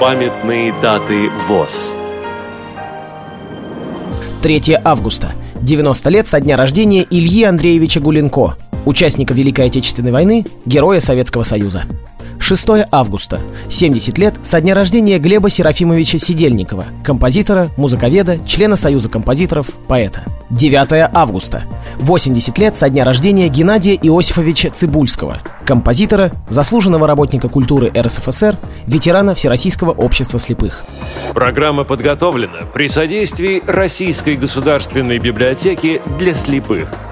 Памятные даты ВОЗ 3 августа. 90 лет со дня рождения Ильи Андреевича Гуленко, участника Великой Отечественной войны, героя Советского Союза. 6 августа. 70 лет со дня рождения Глеба Серафимовича Сидельникова, композитора, музыковеда, члена Союза композиторов, поэта. 9 августа. 80 лет со дня рождения Геннадия Иосифовича Цибульского, композитора, заслуженного работника культуры РСФСР, ветерана Всероссийского общества слепых. Программа подготовлена при содействии Российской государственной библиотеки для слепых –